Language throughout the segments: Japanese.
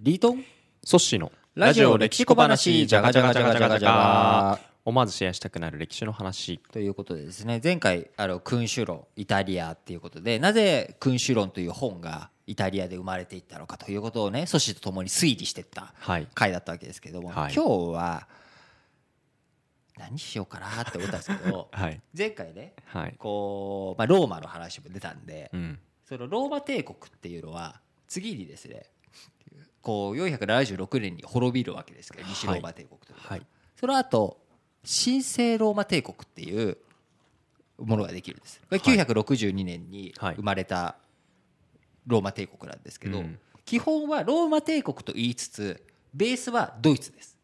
リートン？ソッシーのラジオ歴史小話。じゃがじゃがじゃがじゃがじゃが思わずシェアしたくなる歴史の話。ということでですね前回あの君主論イタリアっていうことでなぜ君主論という本がイタリアで生まれていったのかということをねソシと共に推理していったはい。回だったわけですけども、はい。今日は何しようかなって思ったんですけど はい。前回ねはい。こう、まあ、ローマの話も出たんで、うん。そのローマ帝国っていうのは次にですねこう476年に滅びるわけですけど西ローマ帝国というのは、はい。その後神聖ローマ帝国っていうものができるんです。これはい962年にはい生まれたローマ帝国なんですけど、うん。基本はローマ帝国と言いつつベースはドイツです。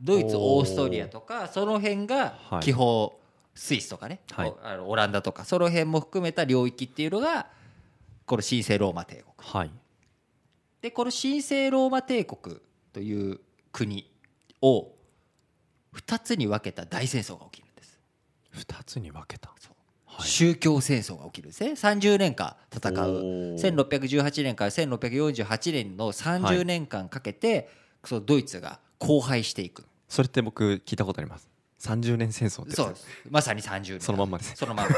ドイツオーストリアとかその辺がはい。基本スイスとかね、オランダとかその辺も含めた領域っていうのがこの神聖ローマ帝国。はいでこの神聖ローマ帝国という国を2つに分けた大戦争が起きるんです、二つに分けた。宗教戦争が起きるんですね。30年間戦う。おー。1618年から1648年の30年間かけて、そのドイツが荒廃していく。それって僕聞いたことあります？30年戦争ってそうです。まさに30年。そのまんまですそのまんま。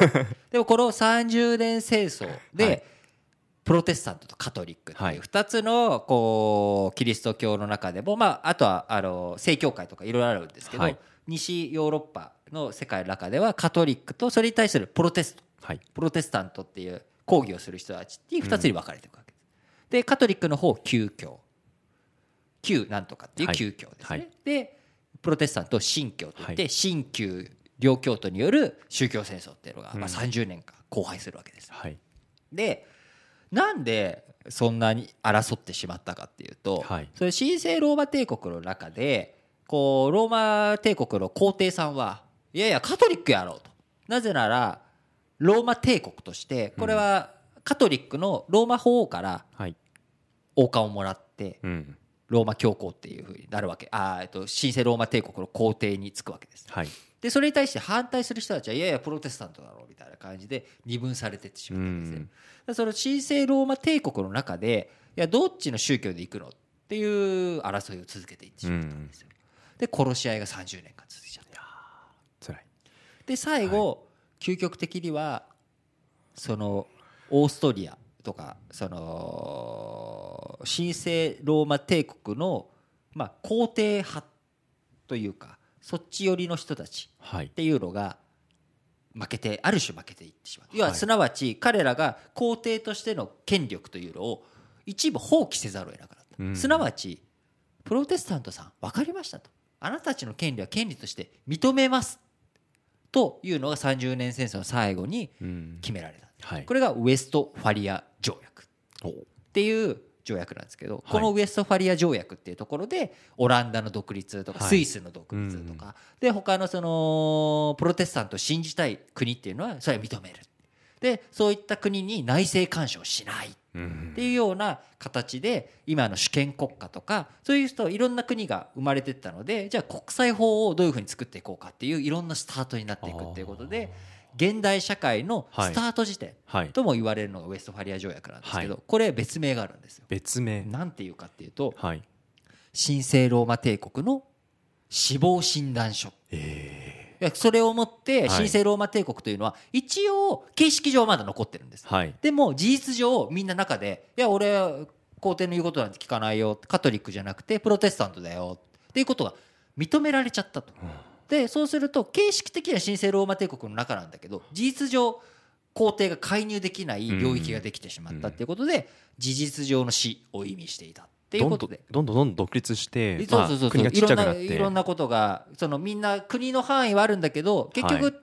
でもこの30年戦争で、はいプロテスタントとカトリックってはい。いう2つのこうキリスト教の中でも、まあ、あとはあの正教会とかいろいろあるんですけど、はい。西ヨーロッパの世界の中ではカトリックとそれに対するプロテストはい。プロテスタントっていう抗議をする人たちっていう2つに分かれていくわけです。でカトリックの方旧教。旧なんとかっていうはい。旧教ですね。はい。でプロテスタントを新教といって、はい。新旧両教徒による宗教戦争っていうのが、まあ、うん。30年間荒廃するわけです。はい。でなんでそんなに争ってしまったかっていうと、はい。それ神聖ローマ帝国の中でこうローマ帝国の皇帝さんはいやいやカトリックやろうと。なぜならローマ帝国としてこれはカトリックのローマ法王からはい。王冠をもらってうん。ローマ教皇っていうふうになるわけ。あー、えっと、神聖ローマ帝国の皇帝につくわけです。はいでそれに対して反対する人たちはいやいやプロテスタントだろうみたいな感じで二分されてってしうまったんですね。ん。だからその神聖ローマ帝国の中でいやどっちの宗教で行くのっていう争いを続けていってしまったんですよ。で殺し合いが30年間続いちゃった。辛い。で最後、究極的にはそのオーストリアとかその神聖ローマ帝国のまあ皇帝派というかそっち寄りの人たちはい。っていうのが負けてある種負けていってしまう。要ははいすなわち彼らが皇帝としての権力というのを一部放棄せざるを得なかった、うん。すなわちプロテスタントさん分かりましたと。あなたたちの権利は権利として認めますというのが30年戦争の最後にうん。決められた。はい。これがウエストファリア条約。おっていう条約なんですけど、い。このウエストファリア条約っていうところでオランダの独立とかはい。スイスの独立とか、で他のそのプロテスタントを信じたい国っていうのはそれは認める。でそういった国に内政干渉しないうんっていうような形で今の主権国家とかそういう人いろんな国が生まれてったのでじゃあ国際法をどういうふうに作っていこうかっていういろんなスタートになっていくっていうことで現代社会のスタート時点はい。とも言われるのがウエストファリア条約なんですけど、はこれ別名があるんですよ。別名。なんていうかっていうとはい。神聖ローマ帝国の死亡診断書。えいやそれをもってはい。神聖ローマ帝国というのは一応形式上はまだ残ってるんです。ーはい。でも事実上みんな中でいや俺は皇帝の言うことなんて聞かないよカトリックじゃなくてプロテスタントだよっていうことが認められちゃったと。でそうすると形式的には神聖ローマ帝国の中なんだけど事実上皇帝が介入できない領域ができてしまったっていうことで事実上の死を意味していたっていうことで。どんどんどんどん独立してそうそうそうそう、まあ国がちいろんなっちゃくなって。いろんなことがそのみんな国の範囲はあるんだけど結局、はい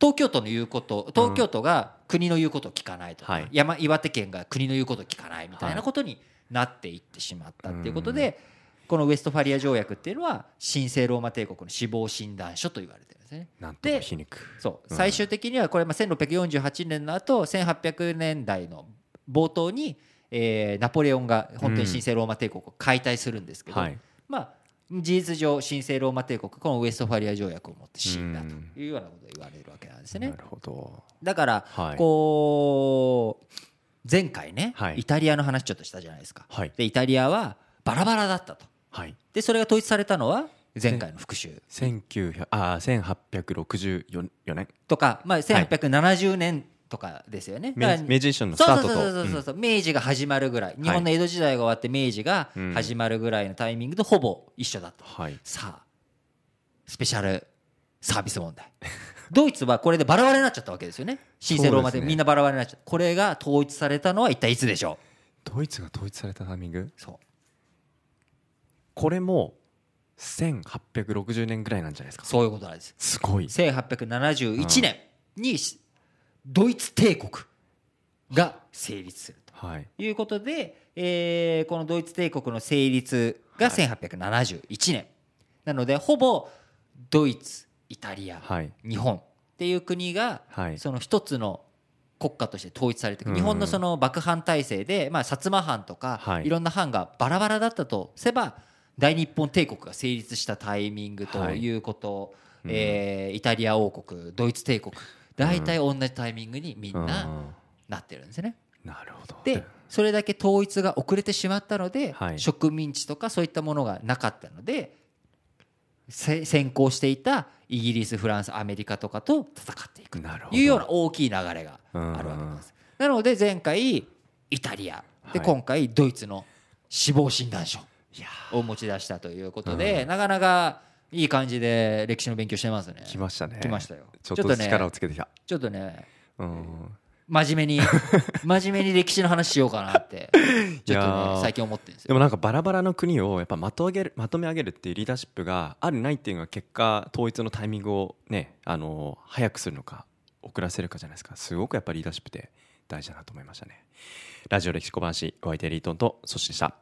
東京都の言うこと東京都が国の言うことを聞かないとか、はい。山岩手県が国の言うことを聞かないみたいなことになっていってしまったっていうことで、このウエストファリア条約っていうのは神聖ローマ帝国の死亡診断書と言われてるんですね。なんとも皮肉。そう。うん。最終的にはこれまあ1648年の後1800年代の冒頭に、えーナポレオンが本当に神聖ローマ帝国を解体するんですけど、はい。まあ事実上神聖ローマ帝国このウエストファリア条約をもって死んだというようなことを言われるわけなんですね。な。るほど。だからはい。こう前回ねはい。イタリアの話ちょっとしたじゃないですか。はい。でイタリアはバラバラだったとはい。でそれが統一されたのは前回の復習1900あ1864年とか、まあ、1870年とかですよね、明だから明治維新のスタートと。そうそうそうそう、明治が始まるぐらい。日本の江戸時代が終わって明治が始まるぐらいのタイミングとほぼ一緒だった。はい。さあスペシャルサービス問題。ドイツはこれでバラバラになっちゃったわけですよね。神聖ローマでみんなバラバラになっちゃった。これが統一されたのは一体いつでしょドイツが統一されたタイミング？うそうこれも1860年ぐらいなんじゃないですか。そういうことなんです。すごい。1871年にドイツ帝国が成立するはい。ということで、えーこのドイツ帝国の成立が1871年、なのでほぼドイツイタリア、はい。日本っていう国がはい。その一つの国家として統一されて日本のその幕藩体制で、まあ、薩摩藩とかはい。いろんな藩がバラバラだったとすれば大日本帝国が成立したタイミングということ、うん。えーイタリア王国ドイツ帝国。大体同じタイミングにみんうなん。なってるんですね。なるほど。でそれだけ統一が遅れてしまったので、はい。植民地とかそういったものがなかったのでせ先行していたイギリスフランスアメリカとかと戦っていくというような大きい流れがあるわけです。なので前回イタリア。ではい。今回ドイツの死亡診断書を持ち出したということで、なかなかいい感じで歴史の勉強してますね。来ましたね。来ましたよ。ちょっと力をつけてきた。ちょっとねうん。真面目に 真面目に歴史の話しようかなってちょっとね最近思ってるんですよ。でもなんかバラバラの国をやっぱまとげるまとめ上げるっていうリーダーシップがあるないっていうのが結果統一のタイミングをねあの早くするのか遅らせるかじゃないですか。すごくやっぱリーダーシップって大事だなと思いましたね。ラジオ歴史小話お相手リートンとそしてでした